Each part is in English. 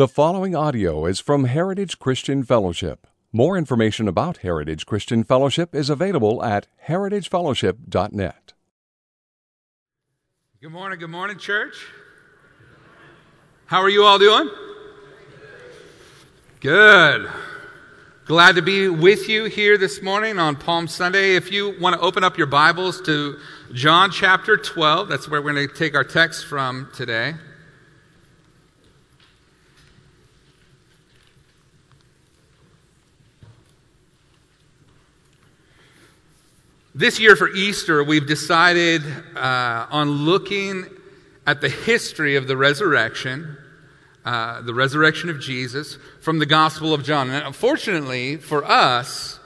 The following audio is from Heritage Christian Fellowship. More information about Heritage Christian Fellowship is available at heritagefellowship.net. Good morning, good morning, church. How are you all doing? Good. Glad to be with you here this morning on Palm Sunday. If you want to open up your Bibles to John chapter 12, that's where we're going to take our text from today. This year for Easter, we've decided uh, on looking at the history of the resurrection, uh, the resurrection of Jesus, from the Gospel of John. And unfortunately for us,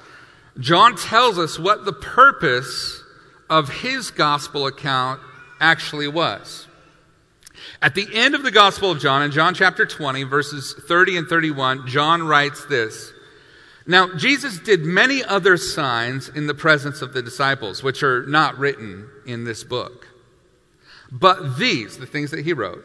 John tells us what the purpose of his Gospel account actually was. At the end of the Gospel of John, in John chapter 20, verses 30 and 31, John writes this now, Jesus did many other signs in the presence of the disciples, which are not written in this book. But these, the things that he wrote,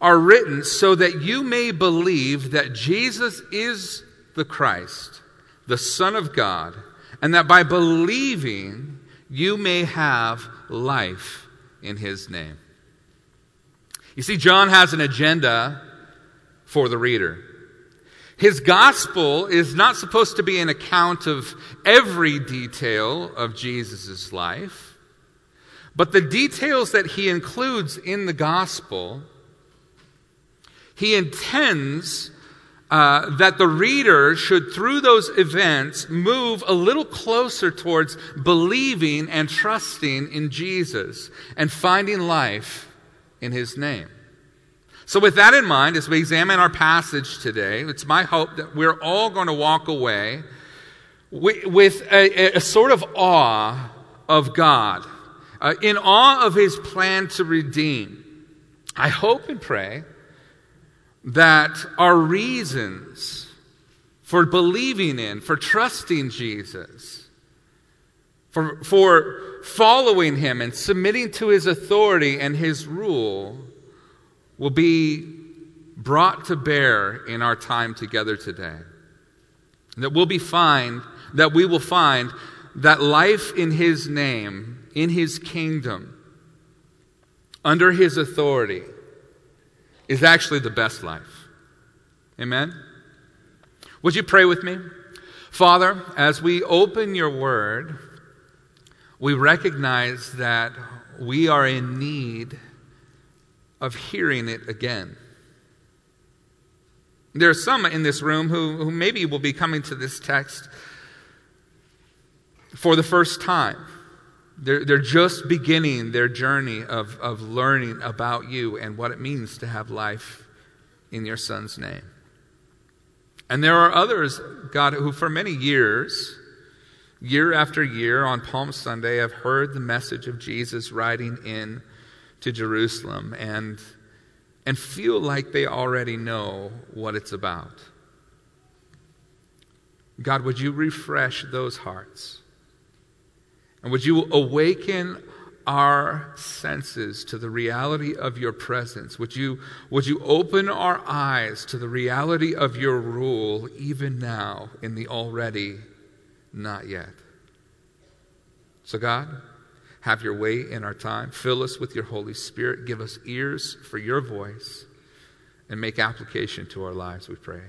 are written so that you may believe that Jesus is the Christ, the Son of God, and that by believing you may have life in his name. You see, John has an agenda for the reader. His gospel is not supposed to be an account of every detail of Jesus' life, but the details that he includes in the gospel, he intends uh, that the reader should, through those events, move a little closer towards believing and trusting in Jesus and finding life in his name. So, with that in mind, as we examine our passage today, it's my hope that we're all going to walk away with a, a sort of awe of God, uh, in awe of his plan to redeem. I hope and pray that our reasons for believing in, for trusting Jesus, for, for following him and submitting to his authority and his rule will be brought to bear in our time together today. That we'll be find that we will find that life in his name, in his kingdom, under his authority is actually the best life. Amen. Would you pray with me? Father, as we open your word, we recognize that we are in need of hearing it again. There are some in this room who, who maybe will be coming to this text for the first time. They're, they're just beginning their journey of, of learning about you and what it means to have life in your Son's name. And there are others, God, who for many years, year after year on Palm Sunday, have heard the message of Jesus riding in to Jerusalem and, and feel like they already know what it's about. God, would you refresh those hearts? And would you awaken our senses to the reality of your presence? Would you, would you open our eyes to the reality of your rule even now in the already not yet? So, God, have your way in our time. Fill us with your Holy Spirit. Give us ears for your voice and make application to our lives, we pray.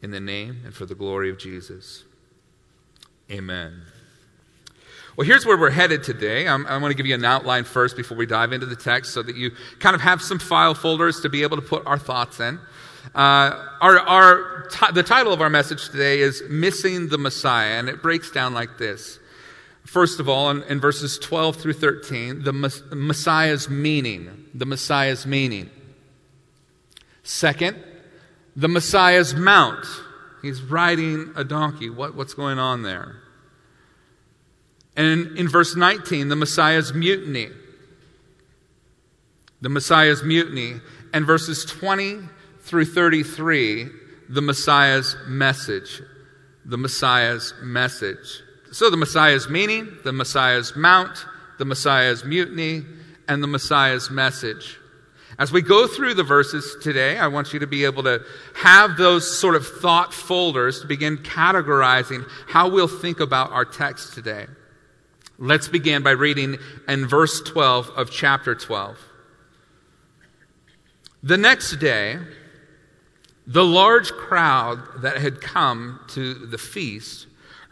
In the name and for the glory of Jesus. Amen. Well, here's where we're headed today. I'm, I want to give you an outline first before we dive into the text so that you kind of have some file folders to be able to put our thoughts in. Uh, our, our t- the title of our message today is Missing the Messiah, and it breaks down like this First of all, in, in verses 12 through 13, the Messiah's meaning. The Messiah's meaning. Second, the Messiah's mount. He's riding a donkey. What, what's going on there? And in, in verse 19, the Messiah's mutiny. The Messiah's mutiny. And verses 20 through 33, the Messiah's message. The Messiah's message. So the Messiah's meaning, the Messiah's mount, the Messiah's mutiny, and the Messiah's message. As we go through the verses today, I want you to be able to have those sort of thought folders to begin categorizing how we'll think about our text today. Let's begin by reading in verse 12 of chapter 12. The next day, the large crowd that had come to the feast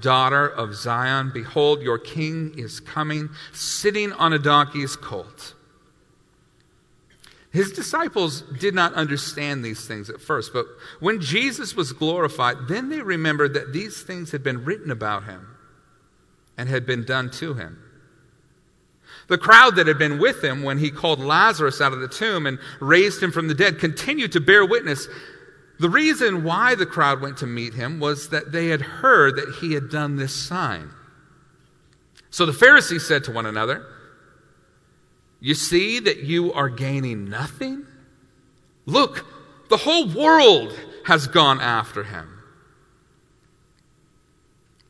daughter of Zion. Behold, your king is coming, sitting on a donkey's colt. His disciples did not understand these things at first, but when Jesus was glorified, then they remembered that these things had been written about him and had been done to him. The crowd that had been with him when he called Lazarus out of the tomb and raised him from the dead continued to bear witness. The reason why the crowd went to meet him was that they had heard that he had done this sign. So the Pharisees said to one another, You see that you are gaining nothing? Look, the whole world has gone after him.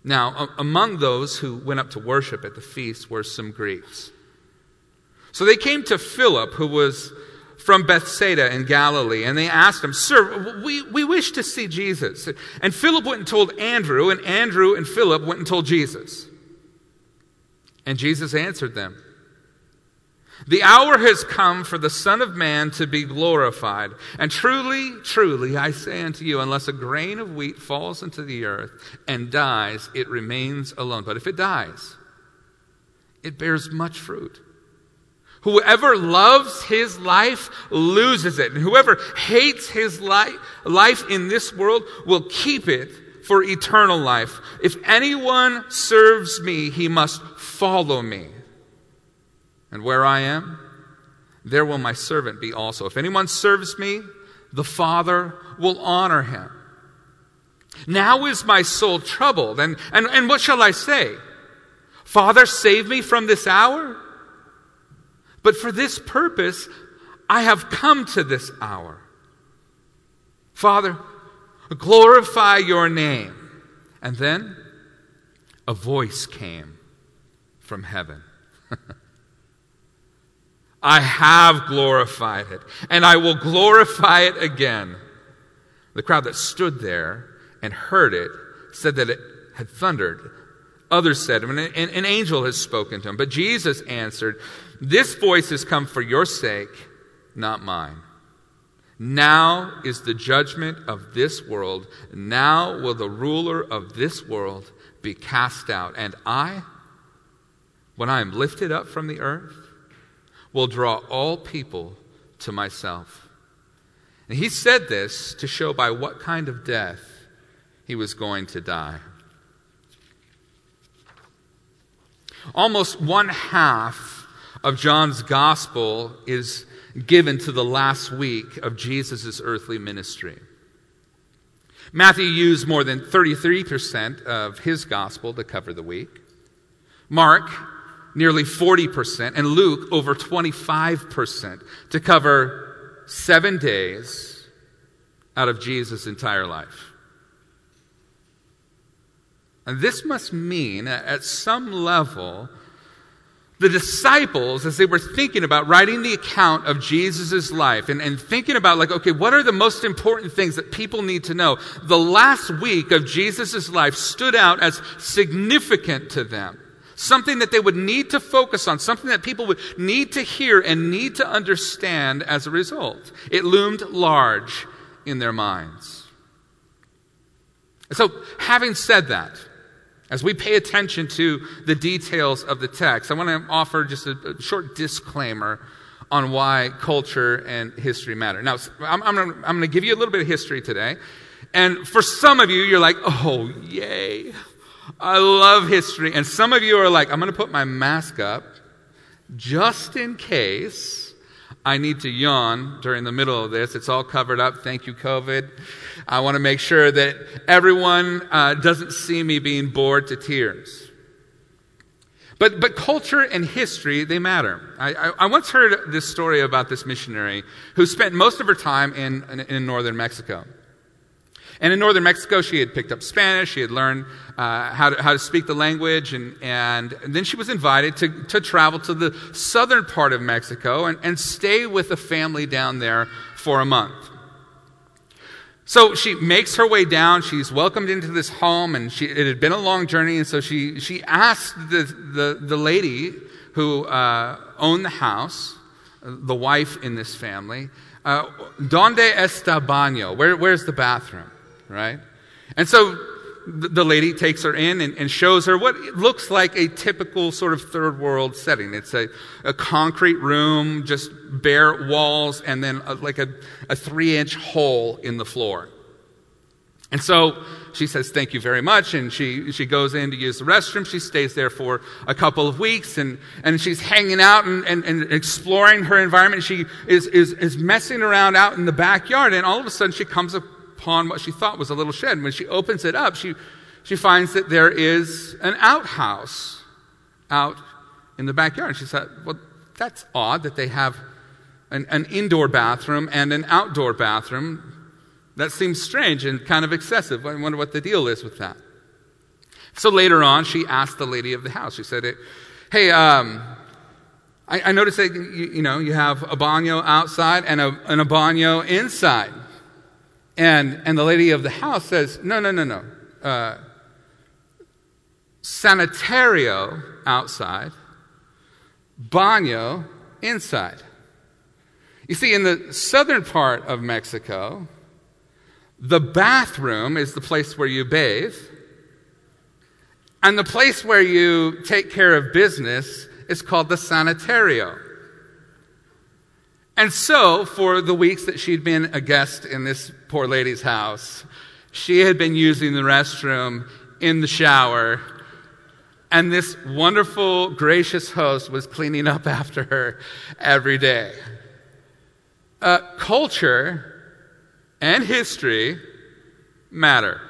Now, among those who went up to worship at the feast were some Greeks. So they came to Philip, who was from Bethsaida in Galilee, and they asked him, Sir, we, we wish to see Jesus. And Philip went and told Andrew, and Andrew and Philip went and told Jesus. And Jesus answered them, The hour has come for the Son of Man to be glorified. And truly, truly, I say unto you, unless a grain of wheat falls into the earth and dies, it remains alone. But if it dies, it bears much fruit. Whoever loves his life loses it. And whoever hates his life, life in this world will keep it for eternal life. If anyone serves me, he must follow me. And where I am, there will my servant be also. If anyone serves me, the Father will honor him. Now is my soul troubled, and, and, and what shall I say? Father, save me from this hour? But for this purpose, I have come to this hour. Father, glorify your name. And then a voice came from heaven. I have glorified it, and I will glorify it again. The crowd that stood there and heard it said that it had thundered. Others said, an, an angel has spoken to him. But Jesus answered, this voice has come for your sake, not mine. Now is the judgment of this world. Now will the ruler of this world be cast out. And I, when I am lifted up from the earth, will draw all people to myself. And he said this to show by what kind of death he was going to die. Almost one half of John's gospel is given to the last week of Jesus' earthly ministry. Matthew used more than 33% of his gospel to cover the week. Mark, nearly 40%, and Luke, over 25% to cover seven days out of Jesus' entire life. And this must mean, at some level, the disciples, as they were thinking about writing the account of Jesus' life and, and thinking about, like, okay, what are the most important things that people need to know? The last week of Jesus' life stood out as significant to them. Something that they would need to focus on, something that people would need to hear and need to understand as a result. It loomed large in their minds. So, having said that, as we pay attention to the details of the text, I want to offer just a, a short disclaimer on why culture and history matter. Now, I'm, I'm going to give you a little bit of history today. And for some of you, you're like, oh, yay. I love history. And some of you are like, I'm going to put my mask up just in case I need to yawn during the middle of this. It's all covered up. Thank you, COVID. I want to make sure that everyone uh, doesn't see me being bored to tears. But, but culture and history, they matter. I, I, I, once heard this story about this missionary who spent most of her time in, in, in northern Mexico. And in northern Mexico, she had picked up Spanish, she had learned uh, how, to, how to speak the language, and, and, then she was invited to, to travel to the southern part of Mexico and, and stay with a family down there for a month. So she makes her way down. She's welcomed into this home, and she, it had been a long journey. And so she, she asked the, the, the lady who uh, owned the house, the wife in this family, uh, Donde está baño? Where, where's the bathroom? Right? And so the lady takes her in and, and, shows her what looks like a typical sort of third world setting. It's a, a concrete room, just bare walls, and then a, like a, a three inch hole in the floor. And so she says, Thank you very much. And she, she goes in to use the restroom. She stays there for a couple of weeks and, and she's hanging out and, and, and exploring her environment. She is, is, is messing around out in the backyard. And all of a sudden, she comes up upon what she thought was a little shed. When she opens it up, she, she finds that there is an outhouse out in the backyard. And she said, Well, that's odd that they have an, an indoor bathroom and an outdoor bathroom. That seems strange and kind of excessive. I wonder what the deal is with that. So later on, she asked the lady of the house, she said, Hey, um, I, I, noticed that you, you, know you have a baño outside and a, and a baño inside. And, and the lady of the house says, No, no, no, no. Uh, sanitario outside, baño inside. You see, in the southern part of Mexico, the bathroom is the place where you bathe, and the place where you take care of business is called the sanitario. And so, for the weeks that she'd been a guest in this poor lady's house, she had been using the restroom in the shower, and this wonderful, gracious host was cleaning up after her every day. Uh, culture and history matter.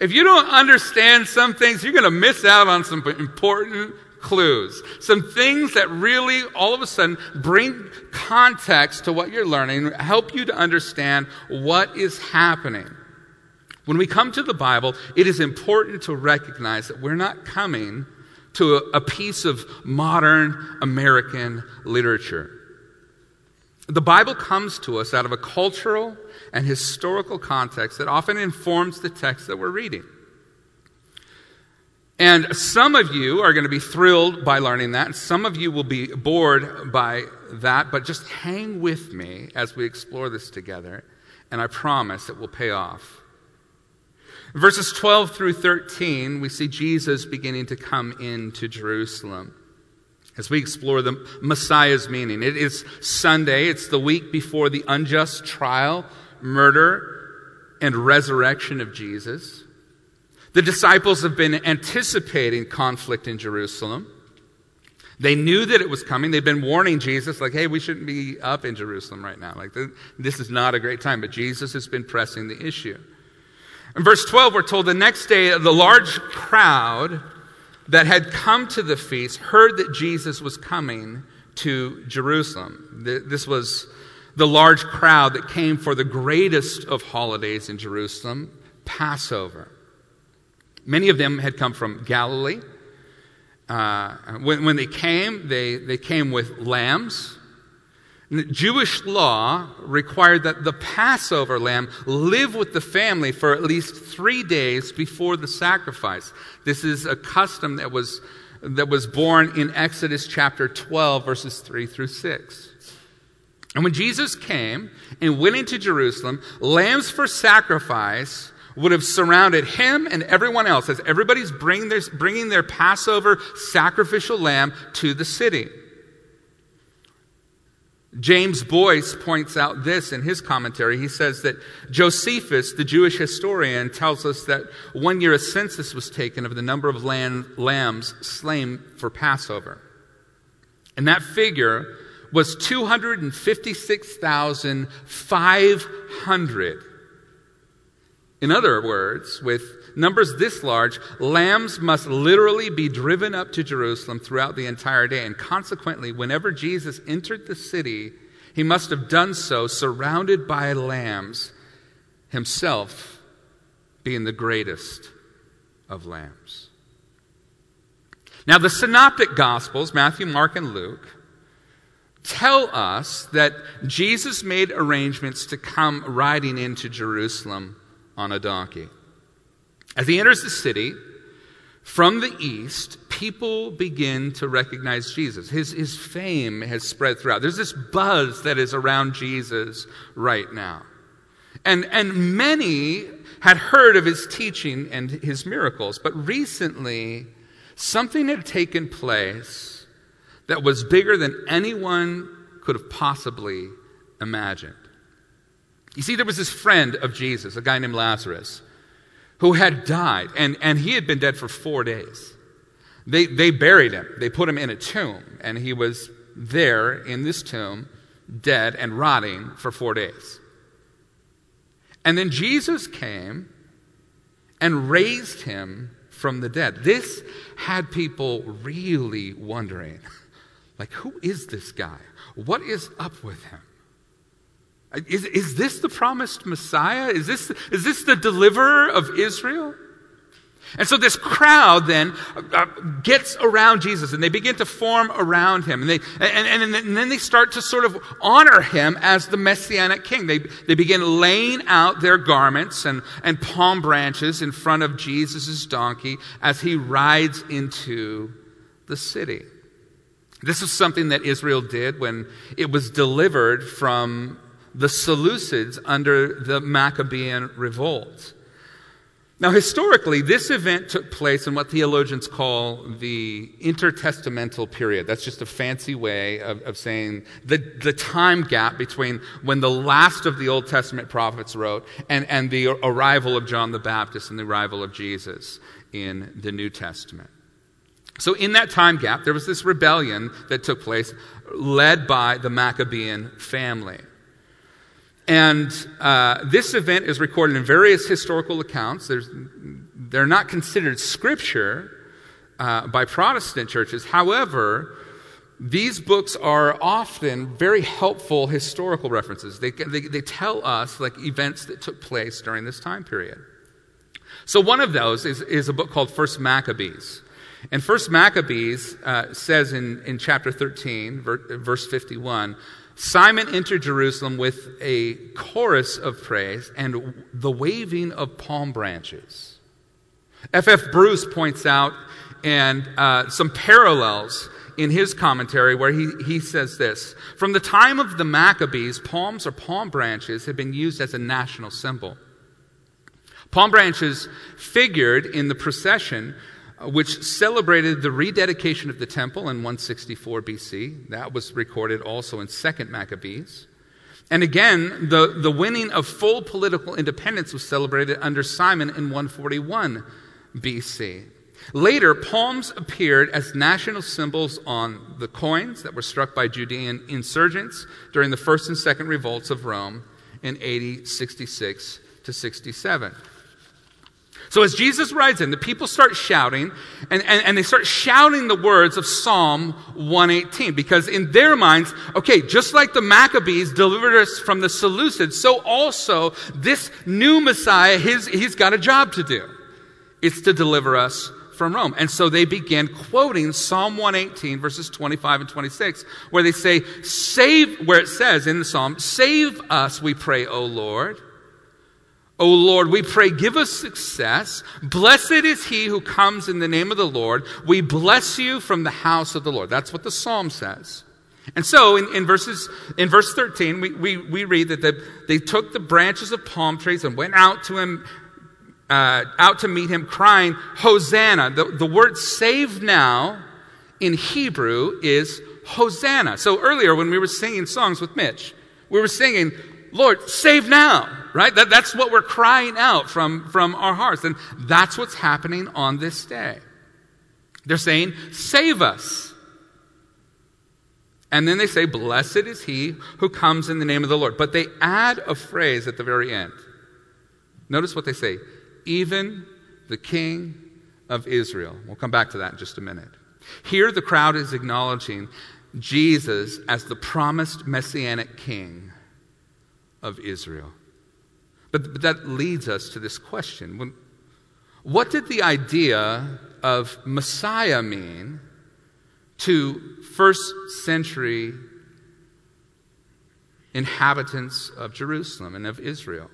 If you don't understand some things, you're going to miss out on some important clues, some things that really all of a sudden bring context to what you're learning, help you to understand what is happening. When we come to the Bible, it is important to recognize that we're not coming to a, a piece of modern American literature. The Bible comes to us out of a cultural and historical context that often informs the text that we're reading. And some of you are going to be thrilled by learning that. And some of you will be bored by that. But just hang with me as we explore this together. And I promise it will pay off. Verses 12 through 13, we see Jesus beginning to come into Jerusalem as we explore the Messiah's meaning. It is Sunday, it's the week before the unjust trial, murder, and resurrection of Jesus. The disciples have been anticipating conflict in Jerusalem. They knew that it was coming. They've been warning Jesus, like, hey, we shouldn't be up in Jerusalem right now. Like, this is not a great time. But Jesus has been pressing the issue. In verse 12, we're told the next day, the large crowd that had come to the feast heard that Jesus was coming to Jerusalem. This was the large crowd that came for the greatest of holidays in Jerusalem, Passover. Many of them had come from Galilee. Uh, when, when, they came, they, they came with lambs. Jewish law required that the Passover lamb live with the family for at least three days before the sacrifice. This is a custom that was, that was born in Exodus chapter 12, verses 3 through 6. And when Jesus came and went into Jerusalem, lambs for sacrifice would have surrounded him and everyone else as everybody's bringing their, bringing their Passover sacrificial lamb to the city. James Boice points out this in his commentary. He says that Josephus, the Jewish historian, tells us that one year a census was taken of the number of lamb, lambs slain for Passover. And that figure was 256,500. In other words, with numbers this large, lambs must literally be driven up to Jerusalem throughout the entire day. And consequently, whenever Jesus entered the city, he must have done so surrounded by lambs, himself being the greatest of lambs. Now, the synoptic gospels, Matthew, Mark, and Luke, tell us that Jesus made arrangements to come riding into Jerusalem on a donkey. As he enters the city, from the east, people begin to recognize Jesus. His, his fame has spread throughout. There's this buzz that is around Jesus right now. And, and many had heard of his teaching and his miracles, but recently, something had taken place that was bigger than anyone could have possibly imagined. You see, there was this friend of Jesus, a guy named Lazarus, who had died, and, and he had been dead for four days. They, they buried him, they put him in a tomb, and he was there in this tomb, dead and rotting for four days. And then Jesus came and raised him from the dead. This had people really wondering like, who is this guy? What is up with him? Is, is this the promised Messiah? Is this, is this the deliverer of Israel? And so this crowd then uh, gets around Jesus and they begin to form around him. And, they, and, and, and, then they start to sort of honor him as the messianic king. They, they begin laying out their garments and, and palm branches in front of Jesus' donkey as he rides into the city. This is something that Israel did when it was delivered from the Seleucids under the Maccabean revolt. Now, historically, this event took place in what theologians call the intertestamental period. That's just a fancy way of, of, saying the, the time gap between when the last of the Old Testament prophets wrote and, and the arrival of John the Baptist and the arrival of Jesus in the New Testament. So, in that time gap, there was this rebellion that took place led by the Maccabean family. And uh, this event is recorded in various historical accounts. There's, they're not considered scripture uh, by Protestant churches. However, these books are often very helpful historical references. They, they, they tell us like events that took place during this time period. So one of those is, is a book called First Maccabees. And First Maccabees uh, says in, in chapter 13, ver, verse 51, Simon entered Jerusalem with a chorus of praise and the waving of palm branches. F.F. F. Bruce points out and uh, some parallels in his commentary where he, he says this From the time of the Maccabees, palms or palm branches had been used as a national symbol. Palm branches figured in the procession Uh, which celebrated the rededication of the temple in 164 BC. That was recorded also in 2nd Maccabees. And again, the, the winning of full political independence was celebrated under Simon in 141 BC. Later, palms appeared as national symbols on the coins that were struck by Judean insurgents during the first and second revolts of Rome in AD 66 to 67. So as Jesus rides in, the people start shouting, and, and, and, they start shouting the words of Psalm 118, because in their minds, okay, just like the Maccabees delivered us from the Seleucids, so also this new Messiah, his, he's got a job to do. It's to deliver us from Rome. And so they begin quoting Psalm 118, verses 25 and 26, where they say, Save, where it says in the Psalm, Save us, we pray, O Lord. O Lord, we pray, give us success. Blessed is he who comes in the name of the Lord. We bless you from the house of the Lord. That's what the psalm says. And so in, in verses, in verse 13, we, we, we read that the, they took the branches of palm trees and went out to him, uh, out to meet him crying, Hosanna. The, the word save now in Hebrew is Hosanna. So earlier when we were singing songs with Mitch, we were singing, Lord, save now right? That, that's what we're crying out from, from our hearts. And that's what's happening on this day. They're saying, Save us. And then they say, Blessed is he who comes in the name of the Lord. But they add a phrase at the very end. Notice what they say even the king of Israel. We'll come back to that in just a minute. Here, the crowd is acknowledging Jesus as the promised messianic king of Israel. But, but that leads us to this question when, What did the idea of Messiah mean to first century inhabitants of Jerusalem and of Israel?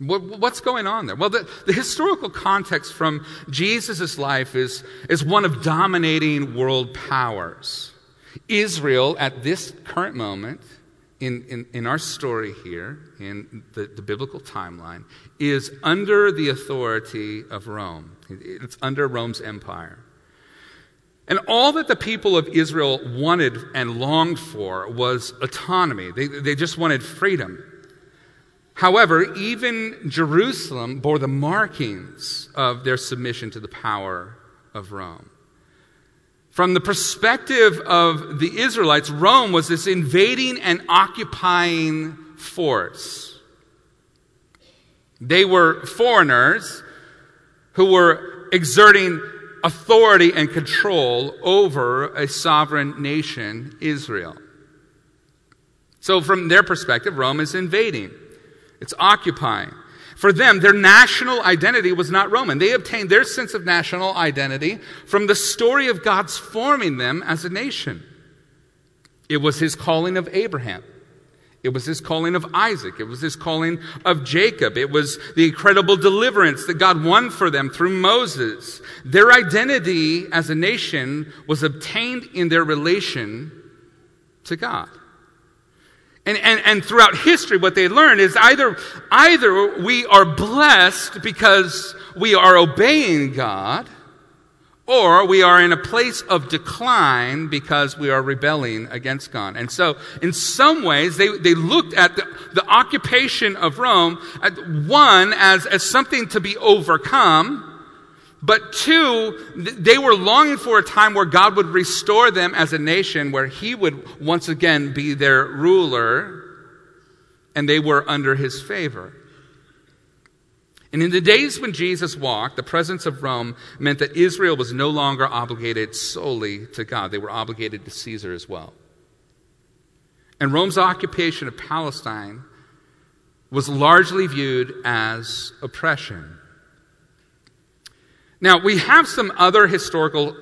What's going on there? Well, the, the historical context from Jesus' life is, is one of dominating world powers. Israel, at this current moment, in, in, in our story here, in the, the biblical timeline, is under the authority of Rome. It's under Rome's empire. And all that the people of Israel wanted and longed for was autonomy. They, they just wanted freedom. However, even Jerusalem bore the markings of their submission to the power of Rome. From the perspective of the Israelites, Rome was this invading and occupying force. They were foreigners who were exerting authority and control over a sovereign nation, Israel. So, from their perspective, Rome is invading. It's occupying. For them, their national identity was not Roman. They obtained their sense of national identity from the story of God's forming them as a nation. It was his calling of Abraham. It was his calling of Isaac. It was his calling of Jacob. It was the incredible deliverance that God won for them through Moses. Their identity as a nation was obtained in their relation to God. And, and, and throughout history, what they learned is either, either we are blessed because we are obeying God, or we are in a place of decline because we are rebelling against God. And so, in some ways, they, they looked at the, the occupation of Rome, at one, as, as something to be overcome, but two, they were longing for a time where God would restore them as a nation, where He would once again be their ruler, and they were under His favor. And in the days when Jesus walked, the presence of Rome meant that Israel was no longer obligated solely to God, they were obligated to Caesar as well. And Rome's occupation of Palestine was largely viewed as oppression. Now, we have some other historical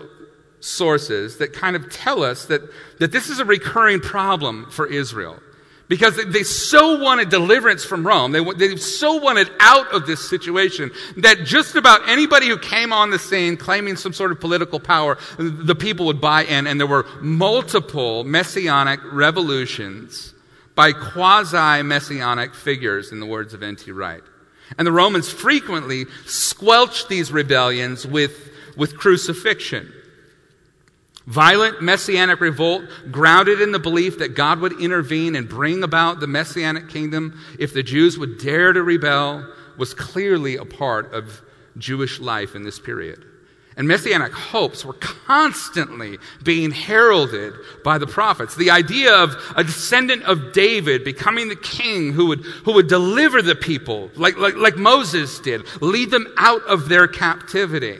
sources that kind of tell us that, that this is a recurring problem for Israel. Because they, they so wanted deliverance from Rome, they, they so wanted out of this situation that just about anybody who came on the scene claiming some sort of political power, the people would buy in, and there were multiple messianic revolutions by quasi messianic figures, in the words of N.T. Wright. And the Romans frequently squelched these rebellions with, with crucifixion. Violent messianic revolt, grounded in the belief that God would intervene and bring about the messianic kingdom if the Jews would dare to rebel, was clearly a part of Jewish life in this period. And messianic hopes were constantly being heralded by the prophets. The idea of a descendant of David becoming the king who would, who would deliver the people, like, like, like Moses did, lead them out of their captivity.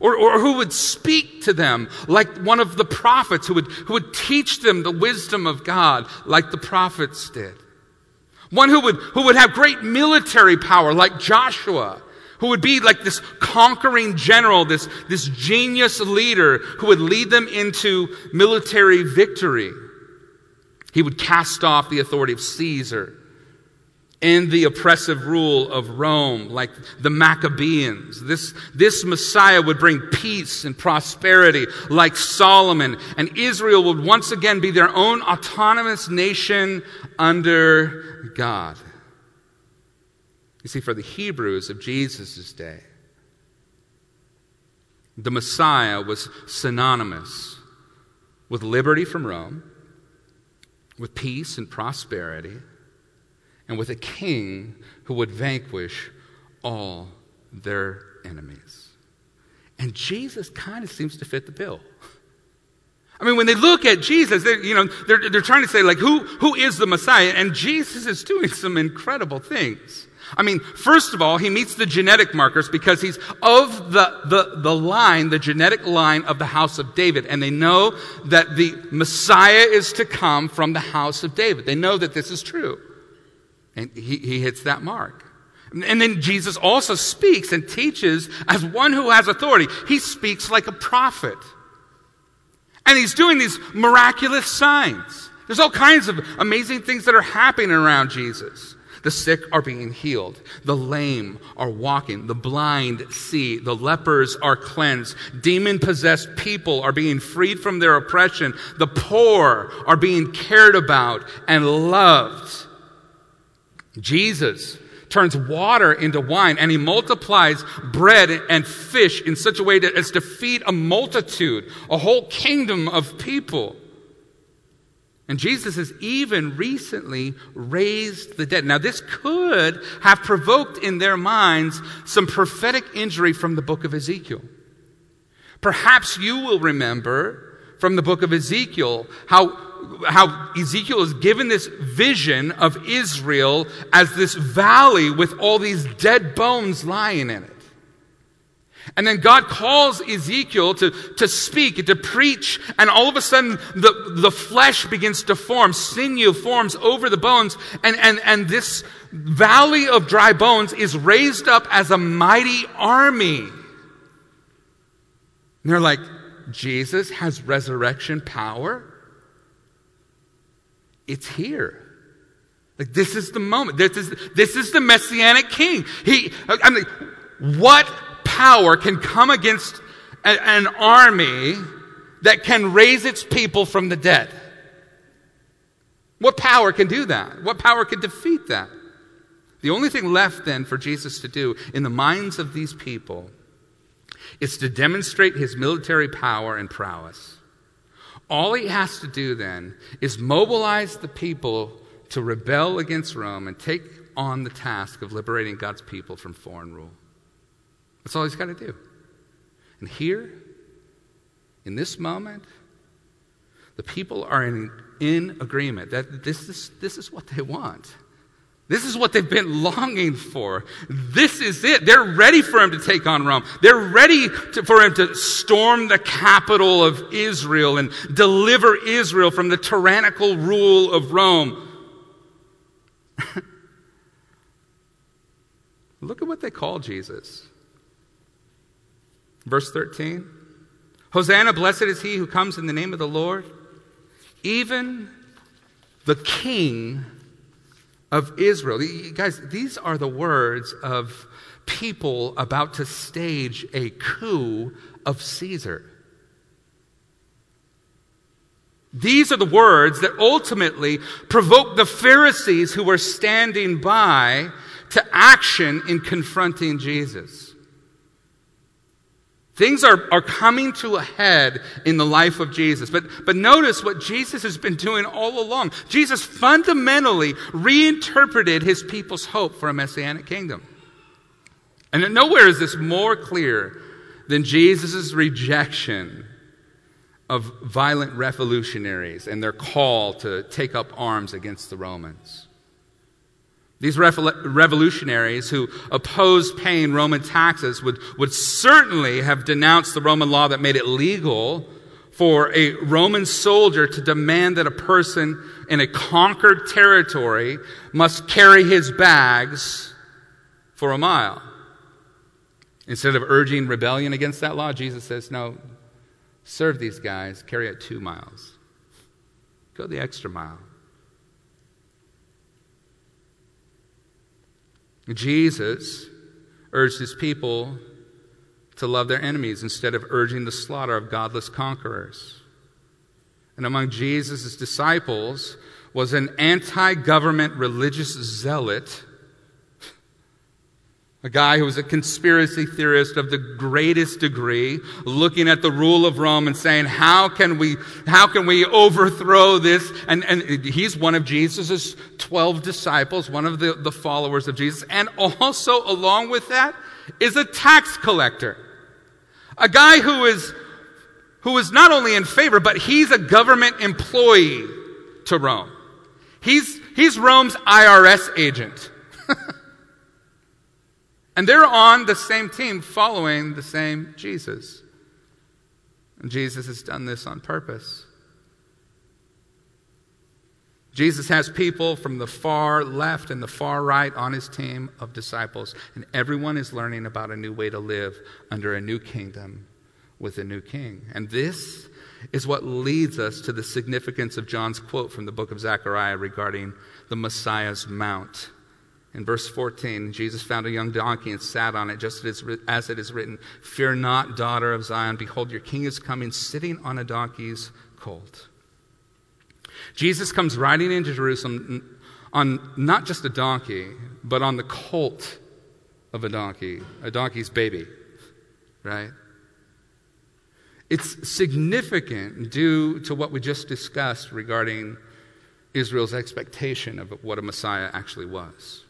Or, or who would speak to them like one of the prophets, who would, who would teach them the wisdom of God like the prophets did. One who would, who would have great military power like Joshua who would be like this conquering general, this, this genius leader who would lead them into military victory. He would cast off the authority of Caesar and the oppressive rule of Rome, like the Maccabees. This, this Messiah would bring peace and prosperity, like Solomon, and Israel would once again be their own autonomous nation under God. You see, for the Hebrews of Jesus' day, the Messiah was synonymous with liberty from Rome, with peace and prosperity, and with a king who would vanquish all their enemies. And Jesus kind of seems to fit the bill. I mean, when they look at Jesus, they, you know, they're, they're trying to say, like, who, who is the Messiah? And Jesus is doing some incredible things. I mean, first of all, he meets the genetic markers because he's of the, the, the line, the genetic line of the house of David. And they know that the Messiah is to come from the house of David. They know that this is true. And he, he hits that mark. And then Jesus also speaks and teaches as one who has authority. He speaks like a prophet. And he's doing these miraculous signs. There's all kinds of amazing things that are happening around Jesus. The sick are being healed. The lame are walking. The blind see. The lepers are cleansed. Demon possessed people are being freed from their oppression. The poor are being cared about and loved. Jesus turns water into wine and he multiplies bread and fish in such a way that as to feed a multitude, a whole kingdom of people. And Jesus has even recently raised the dead. Now, this could have provoked in their minds some prophetic injury from the book of Ezekiel. Perhaps you will remember from the book of Ezekiel how, how Ezekiel is given this vision of Israel as this valley with all these dead bones lying in it. And then God calls Ezekiel to, to speak to preach, and all of a sudden the, the flesh begins to form, sinew forms over the bones, and, and, and this valley of dry bones is raised up as a mighty army. And they're like, Jesus has resurrection power? It's here. Like, this is the moment. This is, this is the messianic king. He, I mean, what power can come against a, an army that can raise its people from the dead? What power can do that? What power can defeat that? The only thing left then for Jesus to do in the minds of these people is to demonstrate his military power and prowess. All he has to do then is mobilize the people to rebel against Rome and take on the task of liberating God's people from foreign rule. That's all he's got to do. And here, in this moment, the people are in, in agreement that this is, this is what they want. This is what they've been longing for. This is it. They're ready for him to take on Rome. They're ready to, for him to storm the capital of Israel and deliver Israel from the tyrannical rule of Rome. Look at what they call Jesus. Verse 13 Hosanna, blessed is he who comes in the name of the Lord. Even the King of Israel. Guys, these are the words of people about to stage a coup of Caesar. These are the words that ultimately provoke the Pharisees who were standing by to action in confronting Jesus. Things are, are coming to a head in the life of Jesus. But, but notice what Jesus has been doing all along. Jesus fundamentally reinterpreted his people's hope for a messianic kingdom. And nowhere is this more clear than Jesus' rejection of violent revolutionaries and their call to take up arms against the Romans. These revolutionaries who opposed paying Roman taxes would, would certainly have denounced the Roman law that made it legal for a Roman soldier to demand that a person in a conquered territory must carry his bags for a mile. Instead of urging rebellion against that law, Jesus says, No, serve these guys, carry it two miles. Go the extra mile. Jesus urged his people to love their enemies instead of urging the slaughter of godless conquerors. And among Jesus' disciples was an anti government religious zealot a guy who was a conspiracy theorist of the greatest degree, looking at the rule of Rome and saying, how can we, how can we overthrow this? And, and he's one of Jesus' 12 disciples, one of the, the followers of Jesus. And also, along with that, is a tax collector. A guy who is who is not only in favor, but he's a government employee to Rome. He's, he's Rome's IRS agent. and they're on the same team following the same Jesus. And Jesus has done this on purpose. Jesus has people from the far left and the far right on his team of disciples, and everyone is learning about a new way to live under a new kingdom with a new king. And this is what leads us to the significance of John's quote from the book of Zechariah regarding the Messiah's mount. In verse 14, Jesus found a young donkey and sat on it, just as it is written Fear not, daughter of Zion. Behold, your king is coming, sitting on a donkey's colt. Jesus comes riding into Jerusalem on not just a donkey, but on the colt of a donkey, a donkey's baby, right? It's significant due to what we just discussed regarding Israel's expectation of what a Messiah actually was.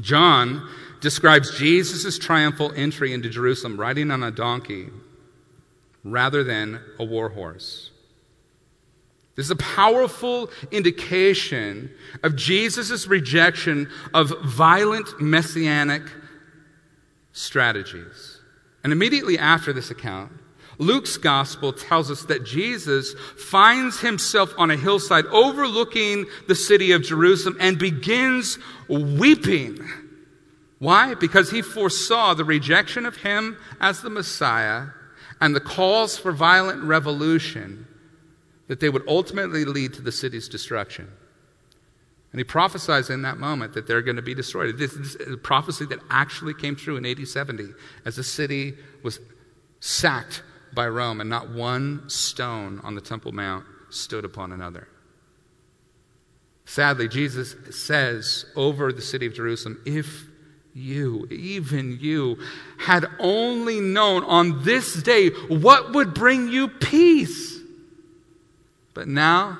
John describes Jesus' triumphal entry into Jerusalem riding on a donkey rather than a war horse. This is a powerful indication of Jesus' rejection of violent messianic strategies. And immediately after this account, Luke's gospel tells us that Jesus finds himself on a hillside overlooking the city of Jerusalem and begins weeping. Why? Because he foresaw the rejection of him as the Messiah and the calls for violent revolution that they would ultimately lead to the city's destruction. And he prophesies in that moment that they're going to be destroyed. This is a prophecy that actually came true in AD 70 as the city was sacked by Rome and not one stone on the Temple Mount stood upon another. Sadly, Jesus says over the city of Jerusalem, if you, even you, had only known on this day what would bring you peace but now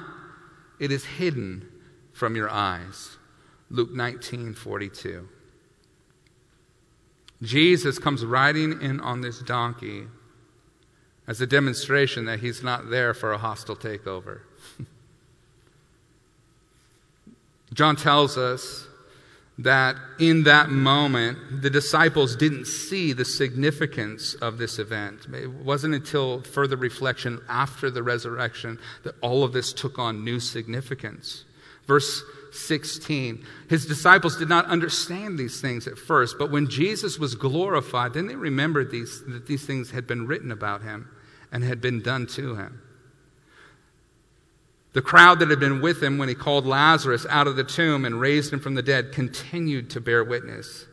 it is hidden from your eyes. Luke 19 42. Jesus comes riding in on this donkey as a demonstration that he's not there for a hostile takeover. John tells us that in that moment, the disciples didn't see the significance of this event. It wasn't until further reflection after the resurrection that all of this took on new significance. Verse 16 His disciples did not understand these things at first, but when Jesus was glorified, then they remembered these, that these things had been written about him and had been done to him. The crowd that had been with him when he called Lazarus out of the tomb and raised him from the dead continued to bear witness.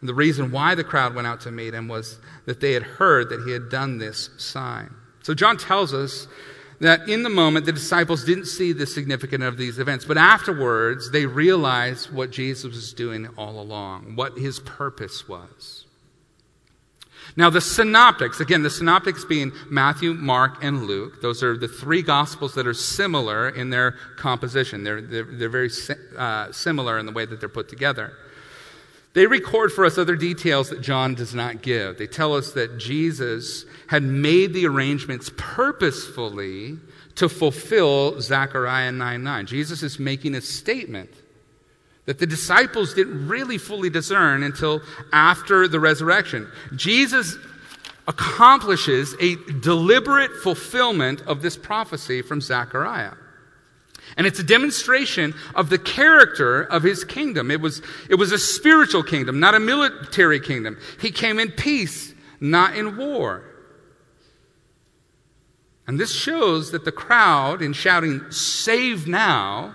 And the reason why the crowd went out to meet him was that they had heard that he had done this sign. So John tells us that in the moment the disciples didn't see the significance of these events, but afterwards they realized what Jesus was doing all along, what his purpose was. Now, the synoptics, again, the synoptics being Matthew, Mark, and Luke, those are the three gospels that are similar in their composition. They're, they're, they're very uh, similar in the way that they're put together. They record for us other details that John does not give. They tell us that Jesus had made the arrangements purposefully to fulfill Zechariah 9 9. Jesus is making a statement that the disciples didn't really fully discern until after the resurrection. Jesus accomplishes a deliberate fulfillment of this prophecy from Zechariah. And it's a demonstration of the character of his kingdom. It was, it was a spiritual kingdom, not a military kingdom. He came in peace, not in war. And this shows that the crowd, in shouting, Save now,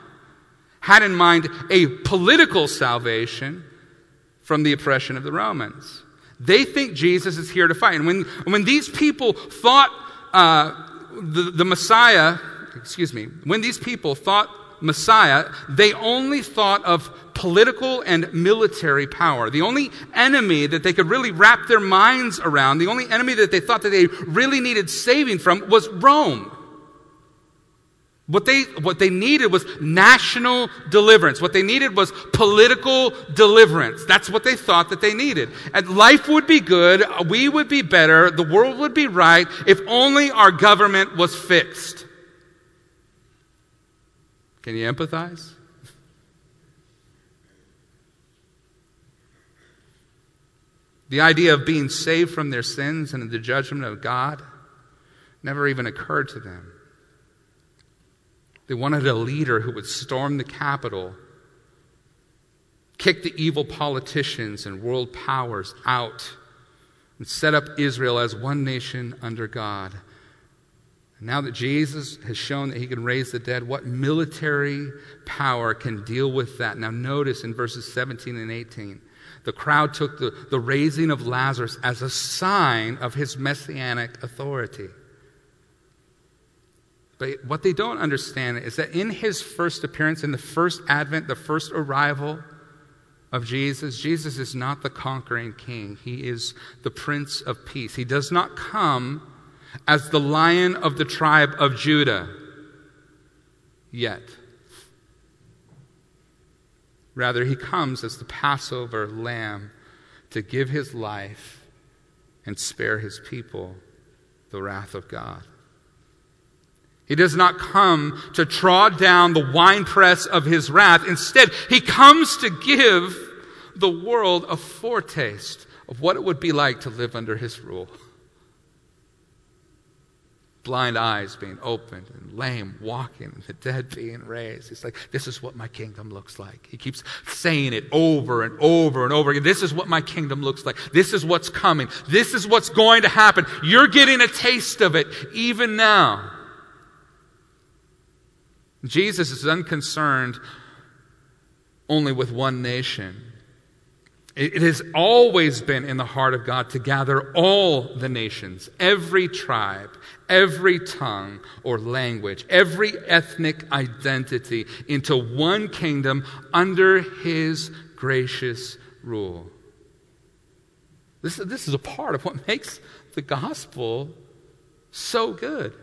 had in mind a political salvation from the oppression of the Romans. They think Jesus is here to fight. And when, when these people thought uh, the, the Messiah, excuse me, when these people thought Messiah, they only thought of political and military power. The only enemy that they could really wrap their minds around, the only enemy that they thought that they really needed saving from was Rome. What they, what they needed was national deliverance. What they needed was political deliverance. That's what they thought that they needed. And life would be good, we would be better, the world would be right if only our government was fixed. Can you empathize? The idea of being saved from their sins and the judgment of God never even occurred to them. They wanted a leader who would storm the Capitol, kick the evil politicians and world powers out, and set up Israel as one nation under God. And now that Jesus has shown that he can raise the dead, what military power can deal with that? Now, notice in verses 17 and 18, the crowd took the, the raising of Lazarus as a sign of his messianic authority. But what they don't understand is that in his first appearance, in the first advent, the first arrival of Jesus, Jesus is not the conquering king. He is the prince of peace. He does not come as the lion of the tribe of Judah yet. Rather, he comes as the Passover lamb to give his life and spare his people the wrath of God. He does not come to trod down the winepress of his wrath. Instead, he comes to give the world a foretaste of what it would be like to live under his rule. Blind eyes being opened and lame walking and the dead being raised. He's like, this is what my kingdom looks like. He keeps saying it over and over and over again. This is what my kingdom looks like. This is what's coming. This is what's going to happen. You're getting a taste of it even now. Jesus is unconcerned only with one nation. It has always been in the heart of God to gather all the nations, every tribe, every tongue or language, every ethnic identity into one kingdom under his gracious rule. This, this is a part of what makes the gospel so good.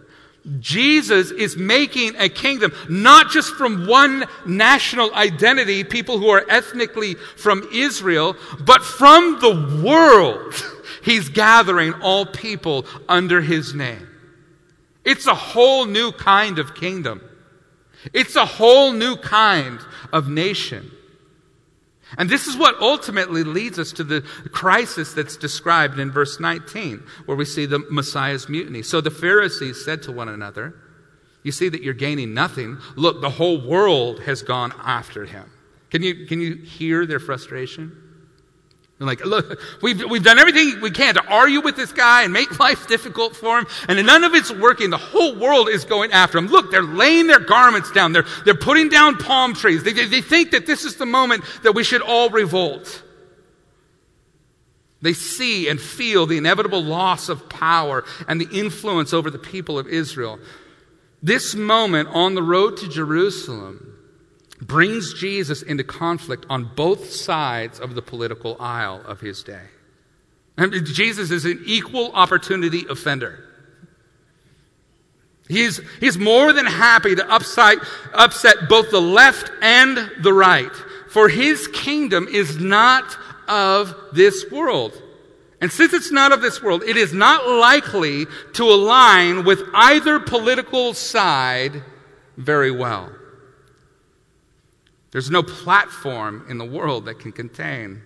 Jesus is making a kingdom, not just from one national identity, people who are ethnically from Israel, but from the world. He's gathering all people under his name. It's a whole new kind of kingdom. It's a whole new kind of nation. And this is what ultimately leads us to the crisis that's described in verse 19, where we see the Messiah's mutiny. So the Pharisees said to one another, You see that you're gaining nothing. Look, the whole world has gone after him. Can you, can you hear their frustration? They're like, look, we've, we've done everything we can to argue with this guy and make life difficult for him, and none of it's working. The whole world is going after him. Look, they're laying their garments down. They're, they're putting down palm trees. They, they, they think that this is the moment that we should all revolt. They see and feel the inevitable loss of power and the influence over the people of Israel. This moment on the road to Jerusalem brings Jesus into conflict on both sides of the political aisle of his day. And Jesus is an equal opportunity offender. He's, he's more than happy to upside, upset both the left and the right, for his kingdom is not of this world. And since it's not of this world, it is not likely to align with either political side very well. There's no platform in the world that can contain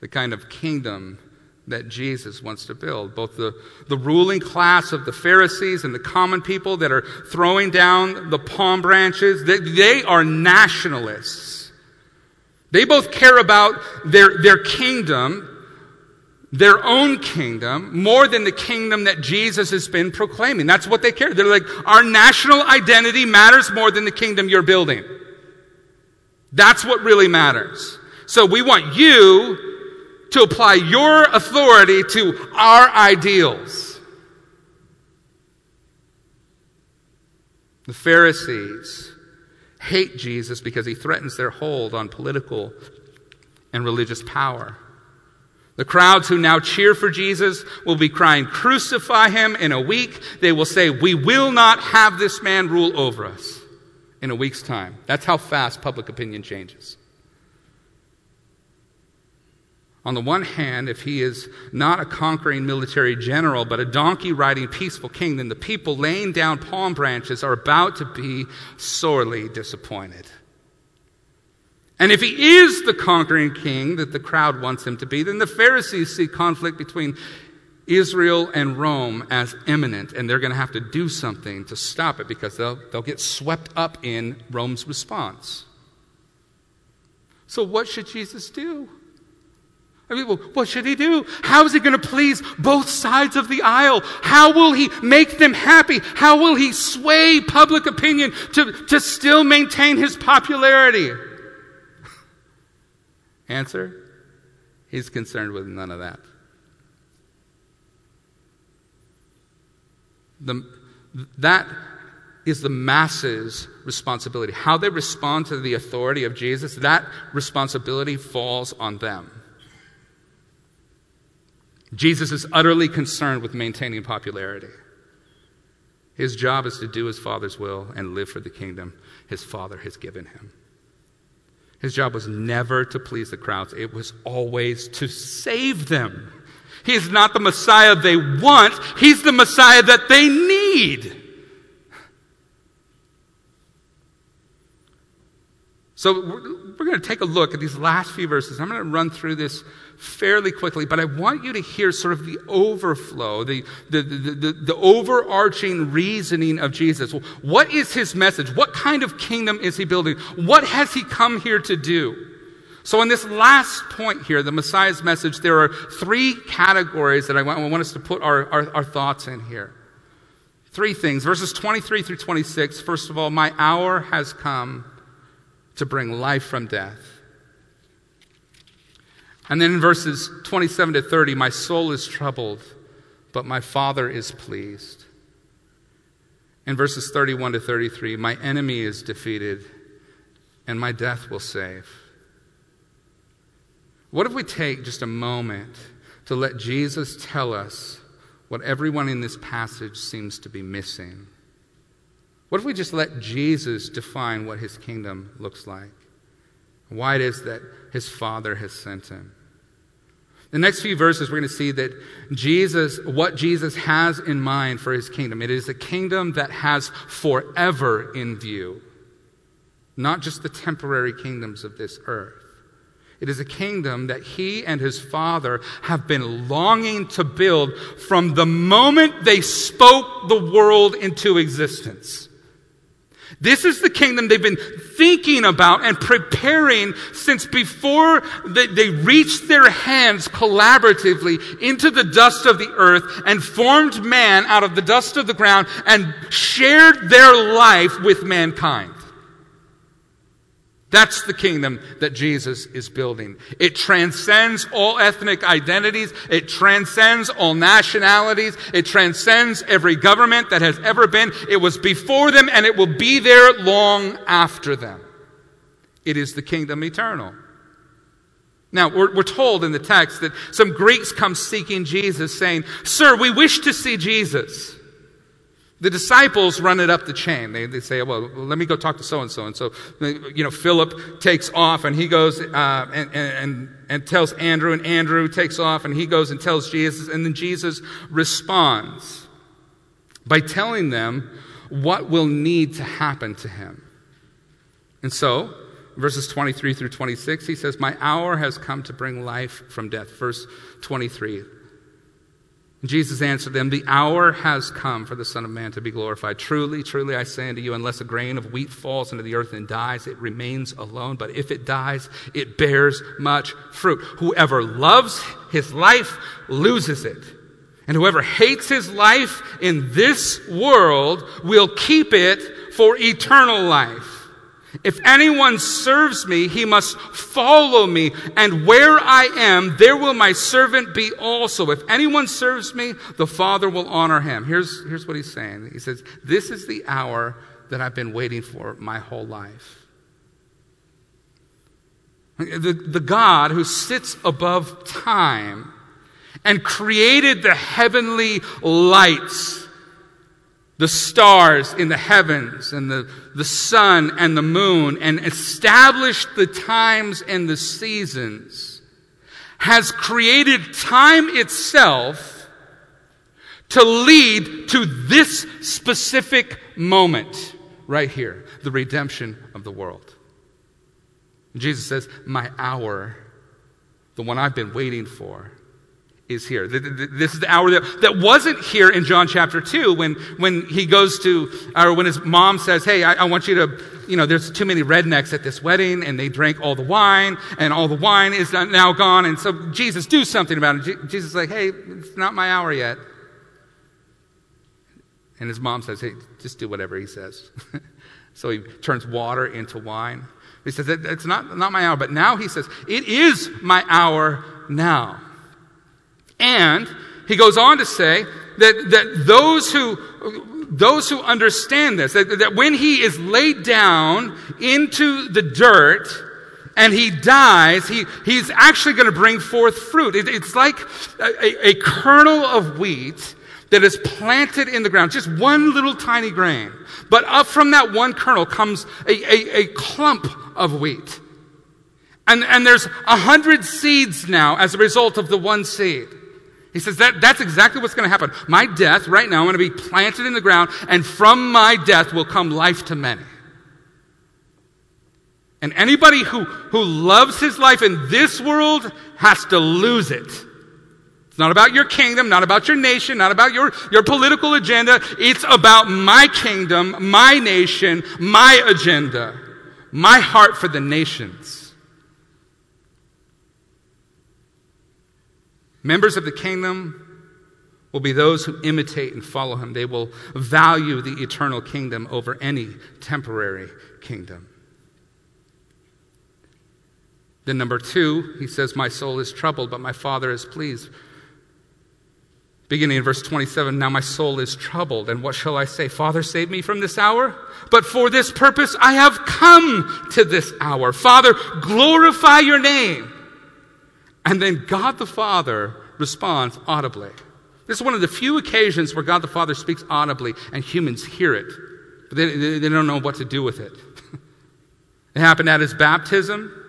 the kind of kingdom that Jesus wants to build. Both the, the ruling class of the Pharisees and the common people that are throwing down the palm branches, they, they are nationalists. They both care about their, their kingdom, their own kingdom, more than the kingdom that Jesus has been proclaiming. That's what they care. They're like, our national identity matters more than the kingdom you're building. That's what really matters. So we want you to apply your authority to our ideals. The Pharisees hate Jesus because he threatens their hold on political and religious power. The crowds who now cheer for Jesus will be crying, Crucify him in a week. They will say, We will not have this man rule over us. In a week's time. That's how fast public opinion changes. On the one hand, if he is not a conquering military general, but a donkey riding peaceful king, then the people laying down palm branches are about to be sorely disappointed. And if he is the conquering king that the crowd wants him to be, then the Pharisees see conflict between Israel and Rome as imminent, and they're going to have to do something to stop it because they'll, they'll get swept up in Rome's response. So, what should Jesus do? I mean, well, what should he do? How is he going to please both sides of the aisle? How will he make them happy? How will he sway public opinion to, to still maintain his popularity? Answer He's concerned with none of that. The, that is the masses' responsibility. How they respond to the authority of Jesus, that responsibility falls on them. Jesus is utterly concerned with maintaining popularity. His job is to do his Father's will and live for the kingdom his Father has given him. His job was never to please the crowds, it was always to save them. He is not the Messiah they want, he's the Messiah that they need. So we're, going to take a look at these last few verses. I'm going to run through this fairly quickly, but I want you to hear sort of the overflow, the, the, the, the, the overarching reasoning of Jesus. What is his message? What kind of kingdom is he building? What has he come here to do? So, in this last point here, the Messiah's message, there are three categories that I want, I want us to put our, our, our thoughts in here. Three things. Verses 23 through 26. First of all, my hour has come to bring life from death. And then in verses 27 to 30, my soul is troubled, but my Father is pleased. In verses 31 to 33, my enemy is defeated, and my death will save. What if we take just a moment to let Jesus tell us what everyone in this passage seems to be missing? What if we just let Jesus define what his kingdom looks like? Why it is that his Father has sent him? The next few verses, we're going to see that Jesus, what Jesus has in mind for his kingdom, it is a kingdom that has forever in view, not just the temporary kingdoms of this earth. It is a kingdom that he and his father have been longing to build from the moment they spoke the world into existence. This is the kingdom they've been thinking about and preparing since before they, reached their hands collaboratively into the dust of the earth and formed man out of the dust of the ground and shared their life with mankind. That's the kingdom that Jesus is building. It transcends all ethnic identities. It transcends all nationalities. It transcends every government that has ever been. It was before them and it will be there long after them. It is the kingdom eternal. Now, we're, we're told in the text that some Greeks come seeking Jesus, saying, Sir, we wish to see Jesus. The disciples run it up the chain. They, they say, well, let me go talk to so and so. And so, you know, Philip takes off and he goes uh, and, and, and tells Andrew, and Andrew takes off and he goes and tells Jesus. And then Jesus responds by telling them what will need to happen to him. And so, verses 23 through 26, he says, My hour has come to bring life from death. Verse 23. Jesus answered them, The hour has come for the Son of Man to be glorified. Truly, truly, I say unto you, unless a grain of wheat falls into the earth and dies, it remains alone. But if it dies, it bears much fruit. Whoever loves his life loses it. And whoever hates his life in this world will keep it for eternal life. If anyone serves me, he must follow me, and where I am, there will my servant be also. If anyone serves me, the Father will honor him. Here's, here's what he's saying He says, This is the hour that I've been waiting for my whole life. The, the God who sits above time and created the heavenly lights the stars in the heavens and the, the sun and the moon and established the times and the seasons, has created time itself to lead to this specific moment right here the redemption of the world. Jesus says, My hour, the one I've been waiting for, is here. This is the hour that, wasn't here in John chapter 2 when, when he goes to, or when his mom says, Hey, I, I, want you to, you know, there's too many rednecks at this wedding and they drank all the wine and all the wine is now gone. And so, Jesus, do something about it. Jesus is like, Hey, it's not my hour yet. And his mom says, Hey, just do whatever he says. so he turns water into wine. He says, It's not, not my hour. But now he says, It is my hour now. And he goes on to say that, that those who those who understand this, that, that when he is laid down into the dirt and he dies, he, he's actually going to bring forth fruit. It, it's like a, a, kernel of wheat that is planted in the ground, just one little tiny grain. But up from that one kernel comes a, a, a clump of wheat. And, and there's a hundred seeds now as a result of the one seed. He says that that's exactly what's going to happen. My death, right now, I'm going to be planted in the ground, and from my death will come life to many. And anybody who, who loves his life in this world has to lose it. It's not about your kingdom, not about your nation, not about your, your political agenda. It's about my kingdom, my nation, my agenda, my heart for the nations. Members of the kingdom will be those who imitate and follow him. They will value the eternal kingdom over any temporary kingdom. Then, number two, he says, My soul is troubled, but my Father is pleased. Beginning in verse 27, now my soul is troubled, and what shall I say? Father, save me from this hour? But for this purpose I have come to this hour. Father, glorify your name. And then God the Father responds audibly. This is one of the few occasions where God the Father speaks audibly and humans hear it, but they, they don't know what to do with it. it happened at his baptism.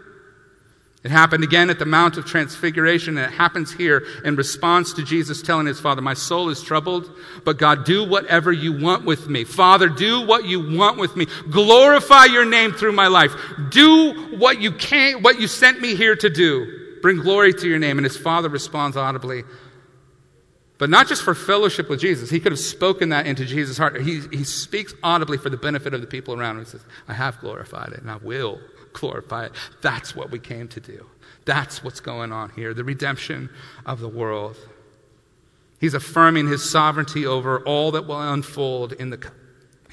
It happened again at the Mount of Transfiguration, and it happens here in response to Jesus telling his Father, My soul is troubled, but God, do whatever you want with me. Father, do what you want with me. Glorify your name through my life. Do what you can, what you sent me here to do. Bring glory to your name. And his father responds audibly. But not just for fellowship with Jesus. He could have spoken that into Jesus' heart. He, he speaks audibly for the benefit of the people around him. He says, I have glorified it and I will glorify it. That's what we came to do. That's what's going on here the redemption of the world. He's affirming his sovereignty over all that will unfold in the,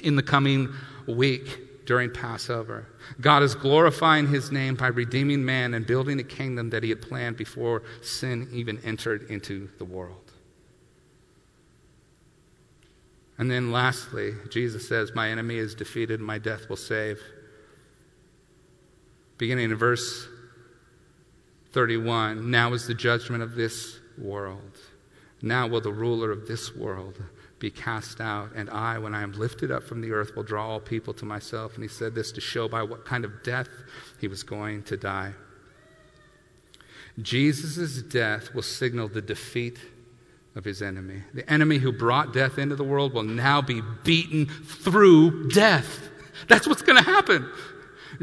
in the coming week during Passover. God is glorifying his name by redeeming man and building a kingdom that he had planned before sin even entered into the world. And then lastly, Jesus says, My enemy is defeated, my death will save. Beginning in verse 31 Now is the judgment of this world. Now will the ruler of this world be cast out, and I, when I am lifted up from the earth, will draw all people to myself. And he said this to show by what kind of death he was going to die. Jesus' death will signal the defeat of his enemy. The enemy who brought death into the world will now be beaten through death. That's what's going to happen.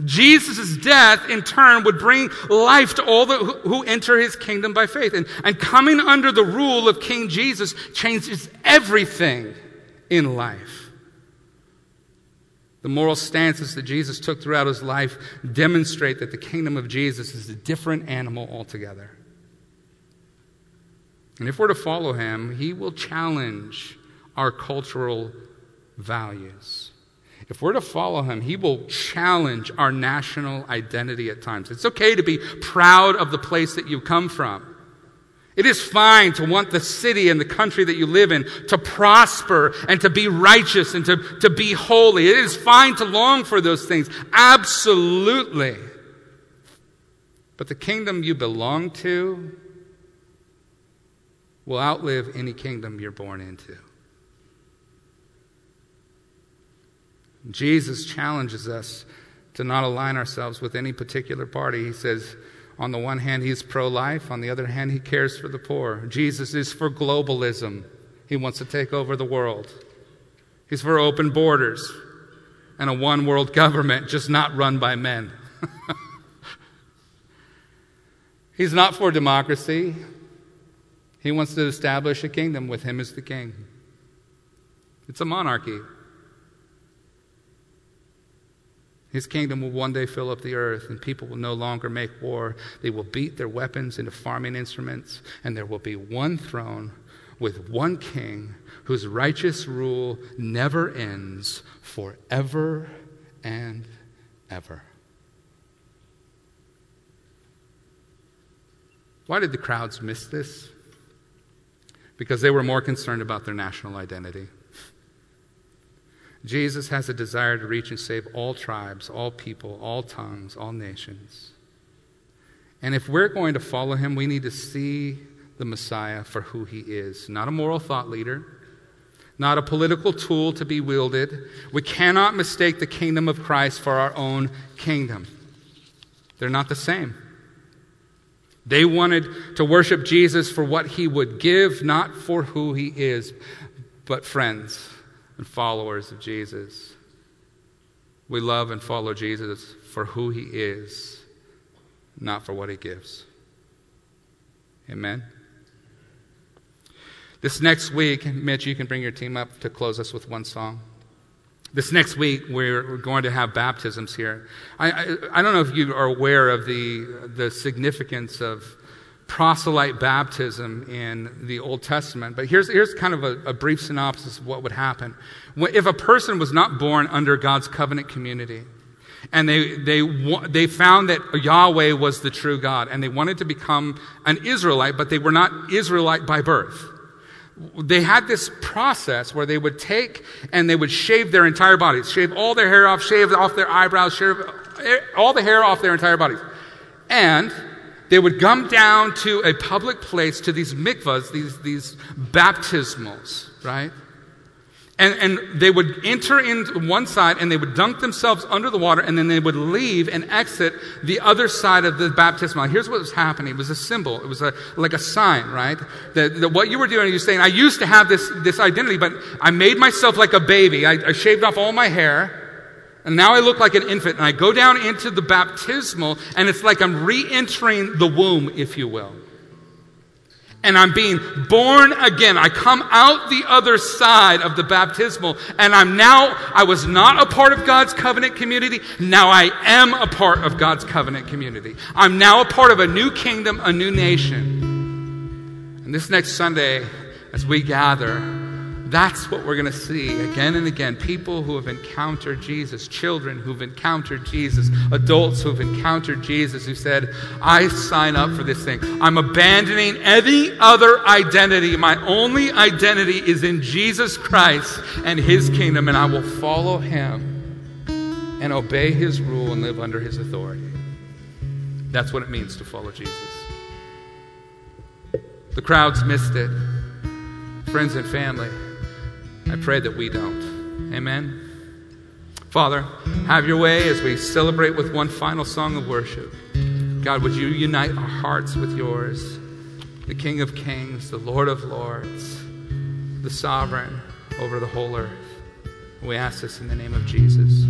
Jesus' death, in turn, would bring life to all the, who enter his kingdom by faith. And, and coming under the rule of King Jesus changes everything in life. The moral stances that Jesus took throughout his life demonstrate that the kingdom of Jesus is a different animal altogether. And if we're to follow him, he will challenge our cultural values. If we're to follow him, he will challenge our national identity at times. It's okay to be proud of the place that you come from. It is fine to want the city and the country that you live in to prosper and to be righteous and to, to be holy. It is fine to long for those things. Absolutely. But the kingdom you belong to will outlive any kingdom you're born into. Jesus challenges us to not align ourselves with any particular party. He says, on the one hand, he's pro life, on the other hand, he cares for the poor. Jesus is for globalism, he wants to take over the world. He's for open borders and a one world government, just not run by men. he's not for democracy. He wants to establish a kingdom with him as the king. It's a monarchy. His kingdom will one day fill up the earth, and people will no longer make war. They will beat their weapons into farming instruments, and there will be one throne with one king whose righteous rule never ends forever and ever. Why did the crowds miss this? Because they were more concerned about their national identity. Jesus has a desire to reach and save all tribes, all people, all tongues, all nations. And if we're going to follow him, we need to see the Messiah for who he is not a moral thought leader, not a political tool to be wielded. We cannot mistake the kingdom of Christ for our own kingdom. They're not the same. They wanted to worship Jesus for what he would give, not for who he is. But, friends, and followers of Jesus. We love and follow Jesus for who he is, not for what he gives. Amen. This next week, Mitch, you can bring your team up to close us with one song. This next week, we're, going to have baptisms here. I, I, I don't know if you are aware of the, the significance of proselyte baptism in the Old Testament. But here's, here's kind of a, a, brief synopsis of what would happen. If a person was not born under God's covenant community, and they, they, they found that Yahweh was the true God, and they wanted to become an Israelite, but they were not Israelite by birth. They had this process where they would take and they would shave their entire bodies, shave all their hair off, shave off their eyebrows, shave all the hair off their entire bodies. And they would come down to a public place, to these mikvahs, these, these baptismals, right? And, and they would enter in one side and they would dunk themselves under the water and then they would leave and exit the other side of the baptismal. Here's what was happening. It was a symbol. It was a, like a sign, right? That, that what you were doing, you're saying, I used to have this, this identity, but I made myself like a baby. I, I shaved off all my hair. And now I look like an infant, and I go down into the baptismal, and it's like I'm re entering the womb, if you will. And I'm being born again. I come out the other side of the baptismal, and I'm now, I was not a part of God's covenant community. Now I am a part of God's covenant community. I'm now a part of a new kingdom, a new nation. And this next Sunday, as we gather, that's what we're going to see again and again. People who have encountered Jesus, children who've encountered Jesus, adults who've encountered Jesus, who said, I sign up for this thing. I'm abandoning any other identity. My only identity is in Jesus Christ and his kingdom, and I will follow him and obey his rule and live under his authority. That's what it means to follow Jesus. The crowds missed it. Friends and family. I pray that we don't. Amen. Father, have your way as we celebrate with one final song of worship. God, would you unite our hearts with yours? The King of Kings, the Lord of Lords, the sovereign over the whole earth. We ask this in the name of Jesus.